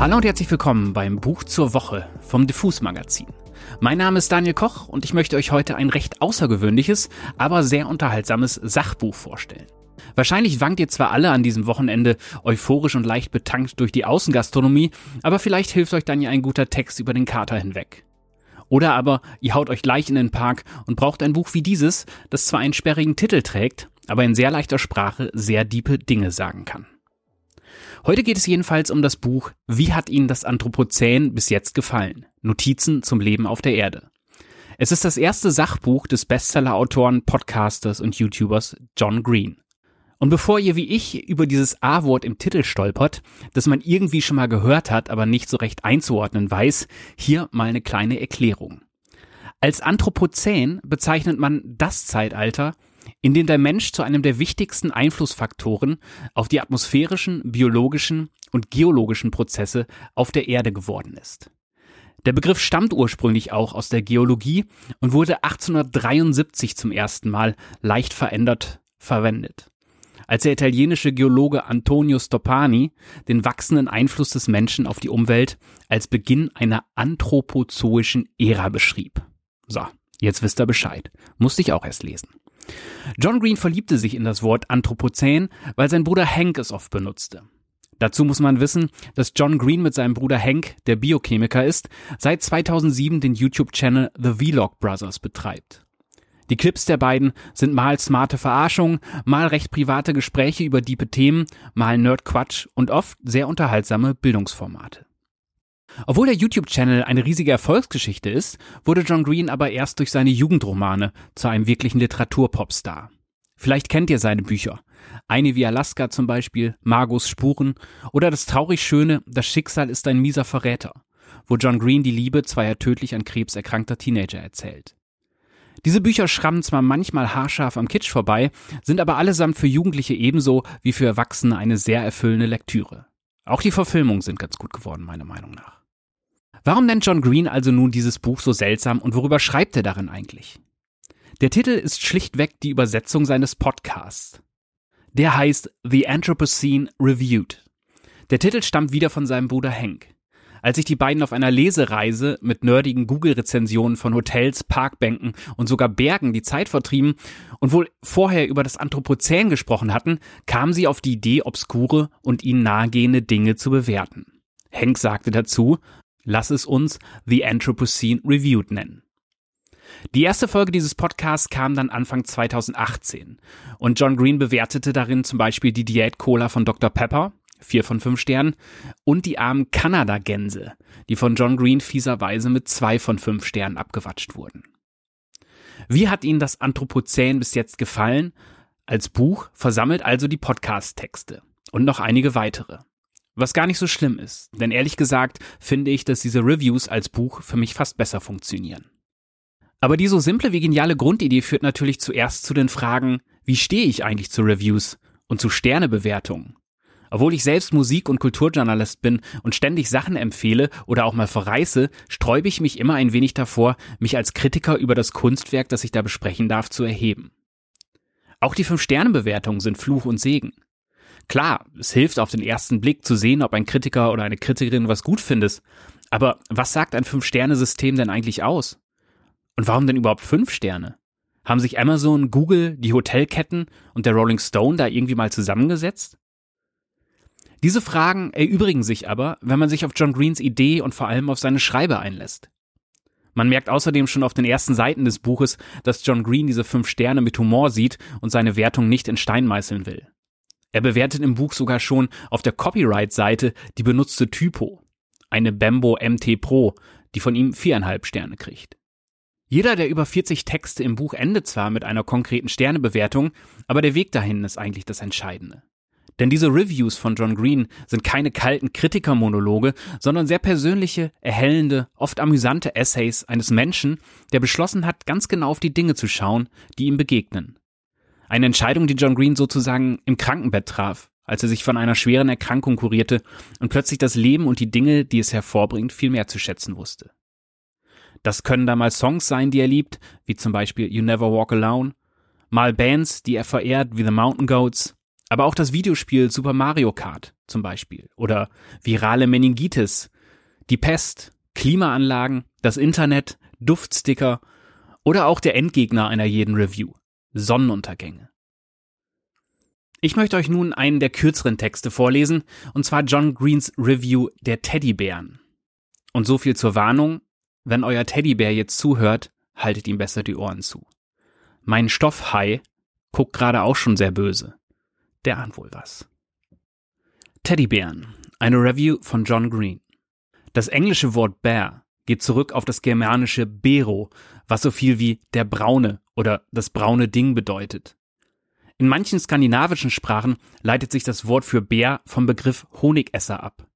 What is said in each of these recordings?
Hallo und herzlich willkommen beim Buch zur Woche vom Diffus Magazin. Mein Name ist Daniel Koch und ich möchte euch heute ein recht außergewöhnliches, aber sehr unterhaltsames Sachbuch vorstellen. Wahrscheinlich wankt ihr zwar alle an diesem Wochenende euphorisch und leicht betankt durch die Außengastronomie, aber vielleicht hilft euch dann ja ein guter Text über den Kater hinweg. Oder aber ihr haut euch gleich in den Park und braucht ein Buch wie dieses, das zwar einen sperrigen Titel trägt, aber in sehr leichter Sprache sehr diepe Dinge sagen kann. Heute geht es jedenfalls um das Buch Wie hat Ihnen das Anthropozän bis jetzt gefallen? Notizen zum Leben auf der Erde. Es ist das erste Sachbuch des Bestsellerautoren, Podcasters und YouTubers John Green. Und bevor ihr wie ich über dieses A-Wort im Titel stolpert, das man irgendwie schon mal gehört hat, aber nicht so recht einzuordnen weiß, hier mal eine kleine Erklärung. Als Anthropozän bezeichnet man das Zeitalter, in dem der Mensch zu einem der wichtigsten Einflussfaktoren auf die atmosphärischen, biologischen und geologischen Prozesse auf der Erde geworden ist. Der Begriff stammt ursprünglich auch aus der Geologie und wurde 1873 zum ersten Mal leicht verändert verwendet. Als der italienische Geologe Antonio Stoppani den wachsenden Einfluss des Menschen auf die Umwelt als Beginn einer anthropozoischen Ära beschrieb. So, jetzt wisst ihr Bescheid. Musste ich auch erst lesen. John Green verliebte sich in das Wort Anthropozän, weil sein Bruder Hank es oft benutzte. Dazu muss man wissen, dass John Green mit seinem Bruder Hank, der Biochemiker ist, seit 2007 den YouTube-Channel The Vlog Brothers betreibt. Die Clips der beiden sind mal smarte Verarschungen, mal recht private Gespräche über diepe Themen, mal Nerdquatsch und oft sehr unterhaltsame Bildungsformate. Obwohl der YouTube-Channel eine riesige Erfolgsgeschichte ist, wurde John Green aber erst durch seine Jugendromane zu einem wirklichen Literaturpopstar. Vielleicht kennt ihr seine Bücher. Eine wie Alaska zum Beispiel, Margos Spuren oder das traurig Schöne Das Schicksal ist ein mieser Verräter, wo John Green die Liebe zweier tödlich an Krebs erkrankter Teenager erzählt. Diese Bücher schrammen zwar manchmal haarscharf am Kitsch vorbei, sind aber allesamt für Jugendliche ebenso wie für Erwachsene eine sehr erfüllende Lektüre. Auch die Verfilmungen sind ganz gut geworden, meiner Meinung nach. Warum nennt John Green also nun dieses Buch so seltsam und worüber schreibt er darin eigentlich? Der Titel ist schlichtweg die Übersetzung seines Podcasts. Der heißt The Anthropocene Reviewed. Der Titel stammt wieder von seinem Bruder Hank. Als sich die beiden auf einer Lesereise mit nerdigen Google-Rezensionen von Hotels, Parkbänken und sogar Bergen die Zeit vertrieben und wohl vorher über das Anthropozän gesprochen hatten, kamen sie auf die Idee, obskure und ihnen nahegehende Dinge zu bewerten. Hank sagte dazu, Lass es uns The Anthropocene Reviewed nennen. Die erste Folge dieses Podcasts kam dann Anfang 2018 und John Green bewertete darin zum Beispiel die Diät-Cola von Dr. Pepper, vier von fünf Sternen, und die armen Kanada-Gänse, die von John Green fieserweise mit zwei von fünf Sternen abgewatscht wurden. Wie hat Ihnen das Anthropozän bis jetzt gefallen? Als Buch versammelt also die Podcast-Texte und noch einige weitere. Was gar nicht so schlimm ist, denn ehrlich gesagt finde ich, dass diese Reviews als Buch für mich fast besser funktionieren. Aber die so simple wie geniale Grundidee führt natürlich zuerst zu den Fragen, wie stehe ich eigentlich zu Reviews und zu Sternebewertungen? Obwohl ich selbst Musik- und Kulturjournalist bin und ständig Sachen empfehle oder auch mal verreiße, sträube ich mich immer ein wenig davor, mich als Kritiker über das Kunstwerk, das ich da besprechen darf, zu erheben. Auch die Fünf-Sterne-Bewertungen sind Fluch und Segen. Klar, es hilft auf den ersten Blick zu sehen, ob ein Kritiker oder eine Kritikerin was gut findet. Aber was sagt ein Fünf-Sterne-System denn eigentlich aus? Und warum denn überhaupt fünf Sterne? Haben sich Amazon, Google, die Hotelketten und der Rolling Stone da irgendwie mal zusammengesetzt? Diese Fragen erübrigen sich aber, wenn man sich auf John Greens Idee und vor allem auf seine Schreibe einlässt. Man merkt außerdem schon auf den ersten Seiten des Buches, dass John Green diese fünf Sterne mit Humor sieht und seine Wertung nicht in Stein meißeln will. Er bewertet im Buch sogar schon auf der Copyright-Seite die benutzte Typo, eine Bembo MT Pro, die von ihm viereinhalb Sterne kriegt. Jeder der über 40 Texte im Buch endet zwar mit einer konkreten Sternebewertung, aber der Weg dahin ist eigentlich das Entscheidende. Denn diese Reviews von John Green sind keine kalten Kritikermonologe, sondern sehr persönliche, erhellende, oft amüsante Essays eines Menschen, der beschlossen hat, ganz genau auf die Dinge zu schauen, die ihm begegnen. Eine Entscheidung, die John Green sozusagen im Krankenbett traf, als er sich von einer schweren Erkrankung kurierte und plötzlich das Leben und die Dinge, die es hervorbringt, viel mehr zu schätzen wusste. Das können da mal Songs sein, die er liebt, wie zum Beispiel You Never Walk Alone, mal Bands, die er verehrt, wie The Mountain Goats, Aber auch das Videospiel Super Mario Kart zum Beispiel oder virale Meningitis, die Pest, Klimaanlagen, das Internet, Duftsticker oder auch der Endgegner einer jeden Review, Sonnenuntergänge. Ich möchte euch nun einen der kürzeren Texte vorlesen, und zwar John Greens Review der Teddybären. Und so viel zur Warnung, wenn euer Teddybär jetzt zuhört, haltet ihm besser die Ohren zu. Mein Stoffhai guckt gerade auch schon sehr böse. Der ahnt wohl was. Teddybären, eine Review von John Green. Das englische Wort bear geht zurück auf das germanische bero, was so viel wie der braune oder das braune Ding bedeutet. In manchen skandinavischen Sprachen leitet sich das Wort für Bär vom Begriff Honigesser ab.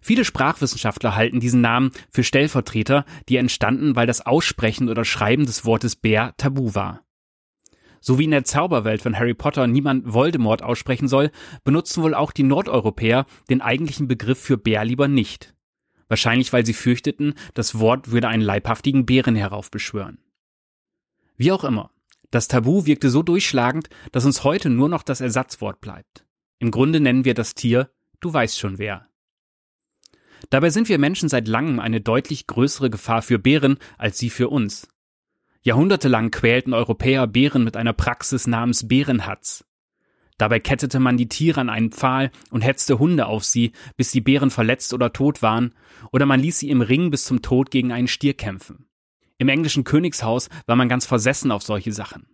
Viele Sprachwissenschaftler halten diesen Namen für Stellvertreter, die entstanden, weil das Aussprechen oder Schreiben des Wortes Bär tabu war. So wie in der Zauberwelt von Harry Potter niemand Voldemort aussprechen soll, benutzen wohl auch die Nordeuropäer den eigentlichen Begriff für Bär lieber nicht. Wahrscheinlich, weil sie fürchteten, das Wort würde einen leibhaftigen Bären heraufbeschwören. Wie auch immer. Das Tabu wirkte so durchschlagend, dass uns heute nur noch das Ersatzwort bleibt. Im Grunde nennen wir das Tier, du weißt schon wer. Dabei sind wir Menschen seit langem eine deutlich größere Gefahr für Bären als sie für uns. Jahrhundertelang quälten Europäer Bären mit einer Praxis namens Bärenhatz. Dabei kettete man die Tiere an einen Pfahl und hetzte Hunde auf sie, bis die Bären verletzt oder tot waren, oder man ließ sie im Ring bis zum Tod gegen einen Stier kämpfen. Im englischen Königshaus war man ganz versessen auf solche Sachen.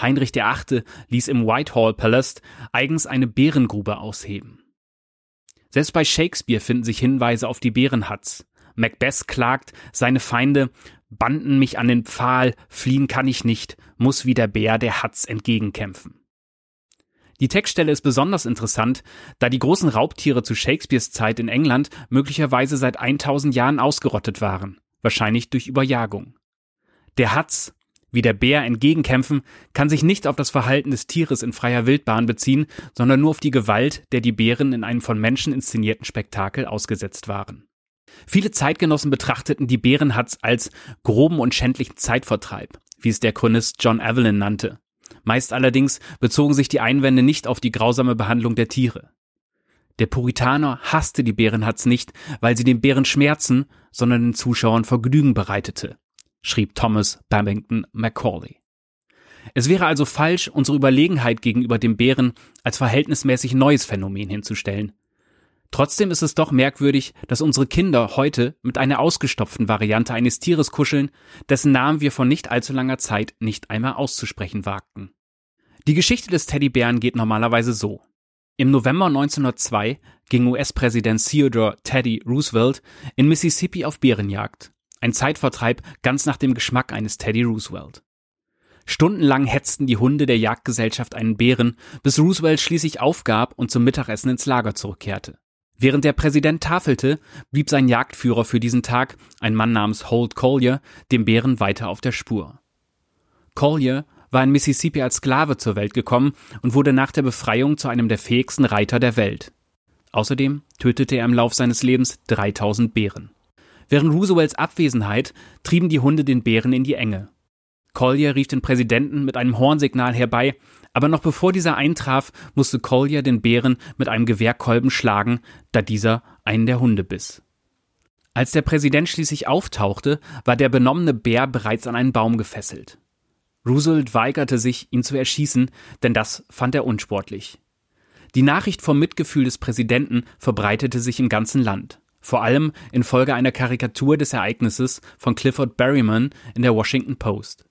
Heinrich VIII. ließ im Whitehall Palast eigens eine Bärengrube ausheben. Selbst bei Shakespeare finden sich Hinweise auf die Bärenhatz. Macbeth klagt, seine Feinde banden mich an den Pfahl, fliehen kann ich nicht, muss wie der Bär der Hatz entgegenkämpfen. Die Textstelle ist besonders interessant, da die großen Raubtiere zu Shakespeares Zeit in England möglicherweise seit 1000 Jahren ausgerottet waren, wahrscheinlich durch Überjagung. Der Hatz, wie der Bär entgegenkämpfen, kann sich nicht auf das Verhalten des Tieres in freier Wildbahn beziehen, sondern nur auf die Gewalt, der die Bären in einem von Menschen inszenierten Spektakel ausgesetzt waren. Viele Zeitgenossen betrachteten die Bärenhatz als groben und schändlichen Zeitvertreib, wie es der Chronist John Evelyn nannte. Meist allerdings bezogen sich die Einwände nicht auf die grausame Behandlung der Tiere. Der Puritaner hasste die Bärenhatz nicht, weil sie den Bären Schmerzen, sondern den Zuschauern Vergnügen bereitete schrieb Thomas Babington Macaulay. Es wäre also falsch, unsere Überlegenheit gegenüber dem Bären als verhältnismäßig neues Phänomen hinzustellen. Trotzdem ist es doch merkwürdig, dass unsere Kinder heute mit einer ausgestopften Variante eines Tieres kuscheln, dessen Namen wir vor nicht allzu langer Zeit nicht einmal auszusprechen wagten. Die Geschichte des Teddybären geht normalerweise so. Im November 1902 ging US-Präsident Theodore Teddy Roosevelt in Mississippi auf Bärenjagd ein Zeitvertreib ganz nach dem Geschmack eines Teddy Roosevelt. Stundenlang hetzten die Hunde der Jagdgesellschaft einen Bären, bis Roosevelt schließlich aufgab und zum Mittagessen ins Lager zurückkehrte. Während der Präsident tafelte, blieb sein Jagdführer für diesen Tag, ein Mann namens Holt Collier, dem Bären weiter auf der Spur. Collier war in Mississippi als Sklave zur Welt gekommen und wurde nach der Befreiung zu einem der fähigsten Reiter der Welt. Außerdem tötete er im Lauf seines Lebens 3000 Bären. Während Roosevelts Abwesenheit trieben die Hunde den Bären in die Enge. Collier rief den Präsidenten mit einem Hornsignal herbei, aber noch bevor dieser eintraf, musste Collier den Bären mit einem Gewehrkolben schlagen, da dieser einen der Hunde biss. Als der Präsident schließlich auftauchte, war der benommene Bär bereits an einen Baum gefesselt. Roosevelt weigerte sich, ihn zu erschießen, denn das fand er unsportlich. Die Nachricht vom Mitgefühl des Präsidenten verbreitete sich im ganzen Land vor allem infolge einer Karikatur des Ereignisses von Clifford Berryman in der Washington Post.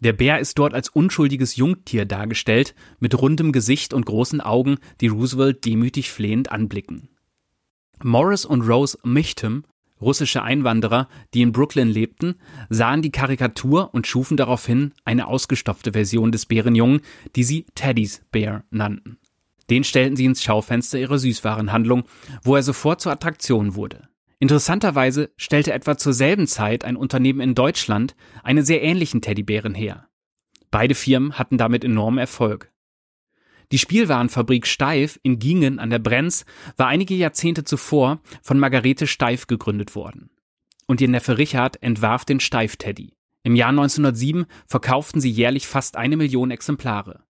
Der Bär ist dort als unschuldiges Jungtier dargestellt, mit rundem Gesicht und großen Augen, die Roosevelt demütig flehend anblicken. Morris und Rose Michtem, russische Einwanderer, die in Brooklyn lebten, sahen die Karikatur und schufen daraufhin eine ausgestopfte Version des Bärenjungen, die sie Teddy's Bear nannten. Den stellten sie ins Schaufenster ihrer Süßwarenhandlung, wo er sofort zur Attraktion wurde. Interessanterweise stellte etwa zur selben Zeit ein Unternehmen in Deutschland einen sehr ähnlichen Teddybären her. Beide Firmen hatten damit enormen Erfolg. Die Spielwarenfabrik Steif in Gingen an der Brenz war einige Jahrzehnte zuvor von Margarete Steif gegründet worden. Und ihr Neffe Richard entwarf den Steif-Teddy. Im Jahr 1907 verkauften sie jährlich fast eine Million Exemplare.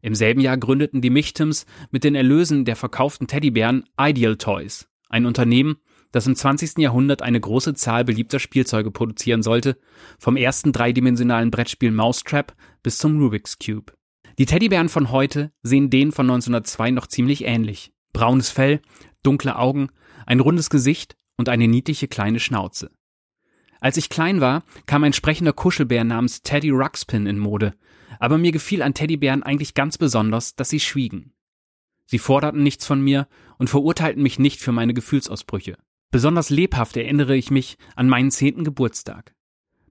Im selben Jahr gründeten die Michtims mit den Erlösen der verkauften Teddybären Ideal Toys, ein Unternehmen, das im 20. Jahrhundert eine große Zahl beliebter Spielzeuge produzieren sollte, vom ersten dreidimensionalen Brettspiel Mousetrap bis zum Rubik's Cube. Die Teddybären von heute sehen denen von 1902 noch ziemlich ähnlich. Braunes Fell, dunkle Augen, ein rundes Gesicht und eine niedliche kleine Schnauze. Als ich klein war, kam ein sprechender Kuschelbär namens Teddy Ruxpin in Mode, aber mir gefiel an Teddybären eigentlich ganz besonders, dass sie schwiegen. Sie forderten nichts von mir und verurteilten mich nicht für meine Gefühlsausbrüche. Besonders lebhaft erinnere ich mich an meinen zehnten Geburtstag.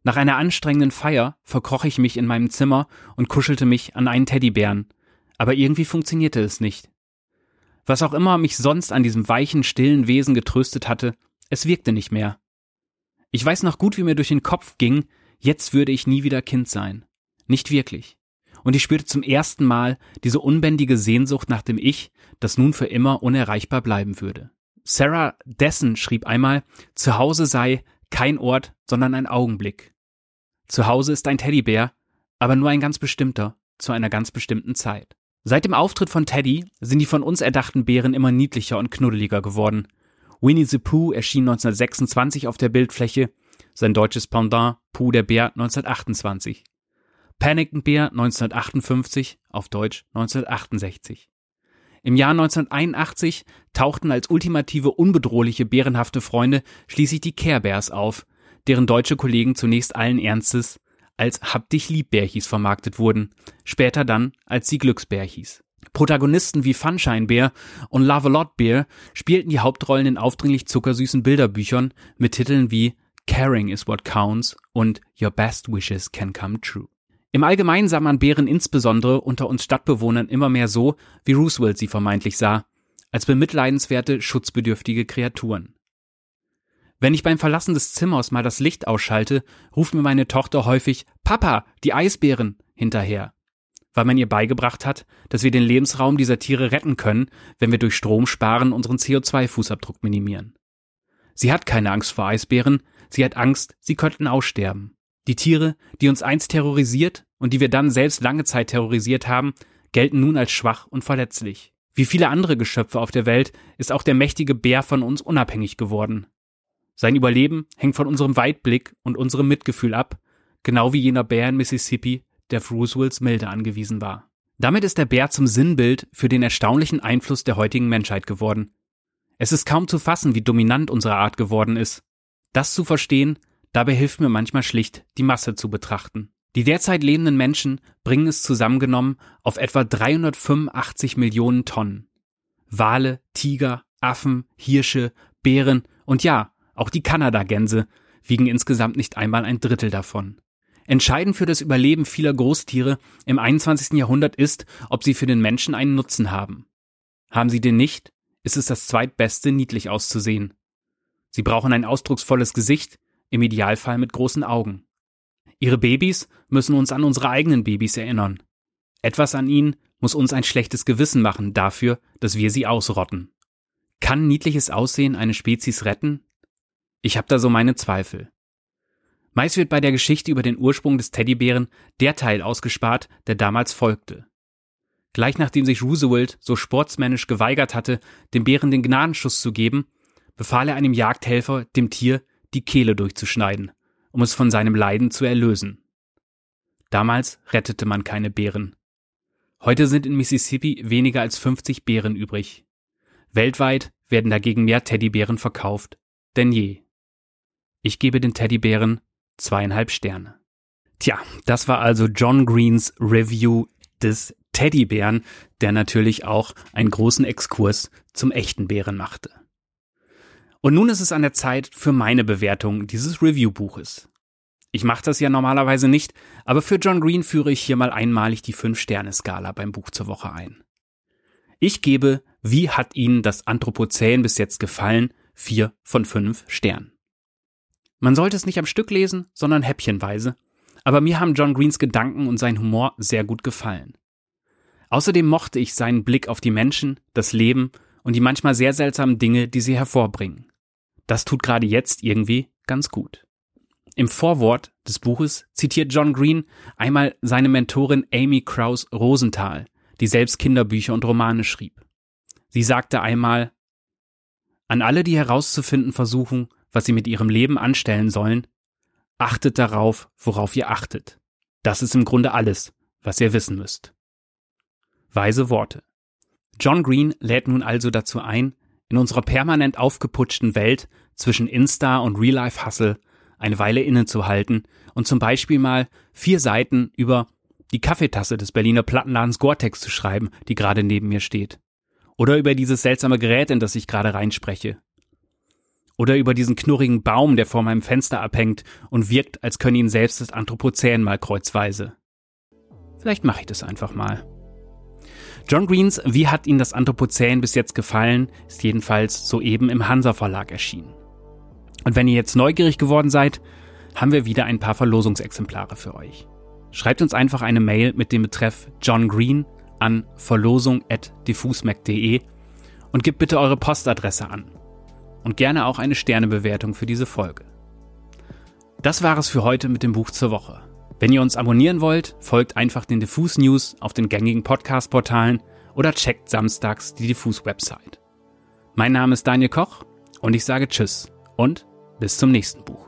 Nach einer anstrengenden Feier verkroch ich mich in meinem Zimmer und kuschelte mich an einen Teddybären, aber irgendwie funktionierte es nicht. Was auch immer mich sonst an diesem weichen, stillen Wesen getröstet hatte, es wirkte nicht mehr. Ich weiß noch gut, wie mir durch den Kopf ging, jetzt würde ich nie wieder Kind sein. Nicht wirklich. Und ich spürte zum ersten Mal diese unbändige Sehnsucht nach dem Ich, das nun für immer unerreichbar bleiben würde. Sarah Dessen schrieb einmal, zu Hause sei kein Ort, sondern ein Augenblick. Zu Hause ist ein Teddybär, aber nur ein ganz bestimmter, zu einer ganz bestimmten Zeit. Seit dem Auftritt von Teddy sind die von uns erdachten Bären immer niedlicher und knuddeliger geworden. Winnie the Pooh erschien 1926 auf der Bildfläche, sein deutsches Pendant Pooh der Bär 1928. Paddington-Bär 1958, auf Deutsch 1968. Im Jahr 1981 tauchten als ultimative unbedrohliche bärenhafte Freunde schließlich die Care Bears auf, deren deutsche Kollegen zunächst allen Ernstes als Hab dich lieb Bärchis vermarktet wurden, später dann als die Glücksbärchis. Protagonisten wie Funshine Bear und Love a Lot Bear spielten die Hauptrollen in aufdringlich zuckersüßen Bilderbüchern mit Titeln wie Caring is what counts und Your best wishes can come true. Im Allgemeinen sah man Bären insbesondere unter uns Stadtbewohnern immer mehr so, wie Roosevelt sie vermeintlich sah, als bemitleidenswerte, schutzbedürftige Kreaturen. Wenn ich beim Verlassen des Zimmers mal das Licht ausschalte, ruft mir meine Tochter häufig Papa, die Eisbären hinterher, weil man ihr beigebracht hat, dass wir den Lebensraum dieser Tiere retten können, wenn wir durch Stromsparen unseren CO2-Fußabdruck minimieren. Sie hat keine Angst vor Eisbären, sie hat Angst, sie könnten aussterben. Die Tiere, die uns einst terrorisiert und die wir dann selbst lange Zeit terrorisiert haben, gelten nun als schwach und verletzlich. Wie viele andere Geschöpfe auf der Welt ist auch der mächtige Bär von uns unabhängig geworden. Sein Überleben hängt von unserem Weitblick und unserem Mitgefühl ab, genau wie jener Bär in Mississippi, der auf Roosevelts Milde angewiesen war. Damit ist der Bär zum Sinnbild für den erstaunlichen Einfluss der heutigen Menschheit geworden. Es ist kaum zu fassen, wie dominant unsere Art geworden ist. Das zu verstehen, Dabei hilft mir manchmal schlicht, die Masse zu betrachten. Die derzeit lebenden Menschen bringen es zusammengenommen auf etwa 385 Millionen Tonnen. Wale, Tiger, Affen, Hirsche, Bären und ja, auch die Kanadagänse wiegen insgesamt nicht einmal ein Drittel davon. Entscheidend für das Überleben vieler Großtiere im 21. Jahrhundert ist, ob sie für den Menschen einen Nutzen haben. Haben sie den nicht, ist es das zweitbeste, niedlich auszusehen. Sie brauchen ein ausdrucksvolles Gesicht, im Idealfall mit großen Augen. Ihre Babys müssen uns an unsere eigenen Babys erinnern. Etwas an ihnen muss uns ein schlechtes Gewissen machen dafür, dass wir sie ausrotten. Kann niedliches Aussehen eine Spezies retten? Ich habe da so meine Zweifel. Meist wird bei der Geschichte über den Ursprung des Teddybären der Teil ausgespart, der damals folgte. Gleich nachdem sich Roosevelt so sportsmännisch geweigert hatte, dem Bären den Gnadenschuss zu geben, befahl er einem Jagdhelfer, dem Tier die Kehle durchzuschneiden, um es von seinem Leiden zu erlösen. Damals rettete man keine Bären. Heute sind in Mississippi weniger als 50 Bären übrig. Weltweit werden dagegen mehr Teddybären verkauft denn je. Ich gebe den Teddybären zweieinhalb Sterne. Tja, das war also John Greens Review des Teddybären, der natürlich auch einen großen Exkurs zum echten Bären machte. Und nun ist es an der Zeit für meine Bewertung dieses Review-Buches. Ich mache das ja normalerweise nicht, aber für John Green führe ich hier mal einmalig die 5-Sterne-Skala beim Buch zur Woche ein. Ich gebe, wie hat Ihnen das Anthropozän bis jetzt gefallen, 4 von 5 Sternen. Man sollte es nicht am Stück lesen, sondern häppchenweise, aber mir haben John Greens Gedanken und sein Humor sehr gut gefallen. Außerdem mochte ich seinen Blick auf die Menschen, das Leben und die manchmal sehr seltsamen Dinge, die sie hervorbringen. Das tut gerade jetzt irgendwie ganz gut. Im Vorwort des Buches zitiert John Green einmal seine Mentorin Amy Krauss Rosenthal, die selbst Kinderbücher und Romane schrieb. Sie sagte einmal, an alle, die herauszufinden versuchen, was sie mit ihrem Leben anstellen sollen, achtet darauf, worauf ihr achtet. Das ist im Grunde alles, was ihr wissen müsst. Weise Worte. John Green lädt nun also dazu ein, in unserer permanent aufgeputschten Welt zwischen Insta und Real-Life-Hustle eine Weile innezuhalten und zum Beispiel mal vier Seiten über die Kaffeetasse des Berliner Plattenladens Gore-Tex zu schreiben, die gerade neben mir steht. Oder über dieses seltsame Gerät, in das ich gerade reinspreche. Oder über diesen knurrigen Baum, der vor meinem Fenster abhängt und wirkt, als könne ihn selbst das Anthropozän mal kreuzweise. Vielleicht mache ich das einfach mal. John Greens Wie hat Ihnen das Anthropozän bis jetzt gefallen, ist jedenfalls soeben im Hansa Verlag erschienen. Und wenn ihr jetzt neugierig geworden seid, haben wir wieder ein paar Verlosungsexemplare für euch. Schreibt uns einfach eine Mail mit dem Betreff John Green an verlosung.diffusmac.de und gebt bitte eure Postadresse an. Und gerne auch eine Sternebewertung für diese Folge. Das war es für heute mit dem Buch zur Woche. Wenn ihr uns abonnieren wollt, folgt einfach den Diffus News auf den gängigen Podcast-Portalen oder checkt samstags die Diffus-Website. Mein Name ist Daniel Koch und ich sage Tschüss und bis zum nächsten Buch.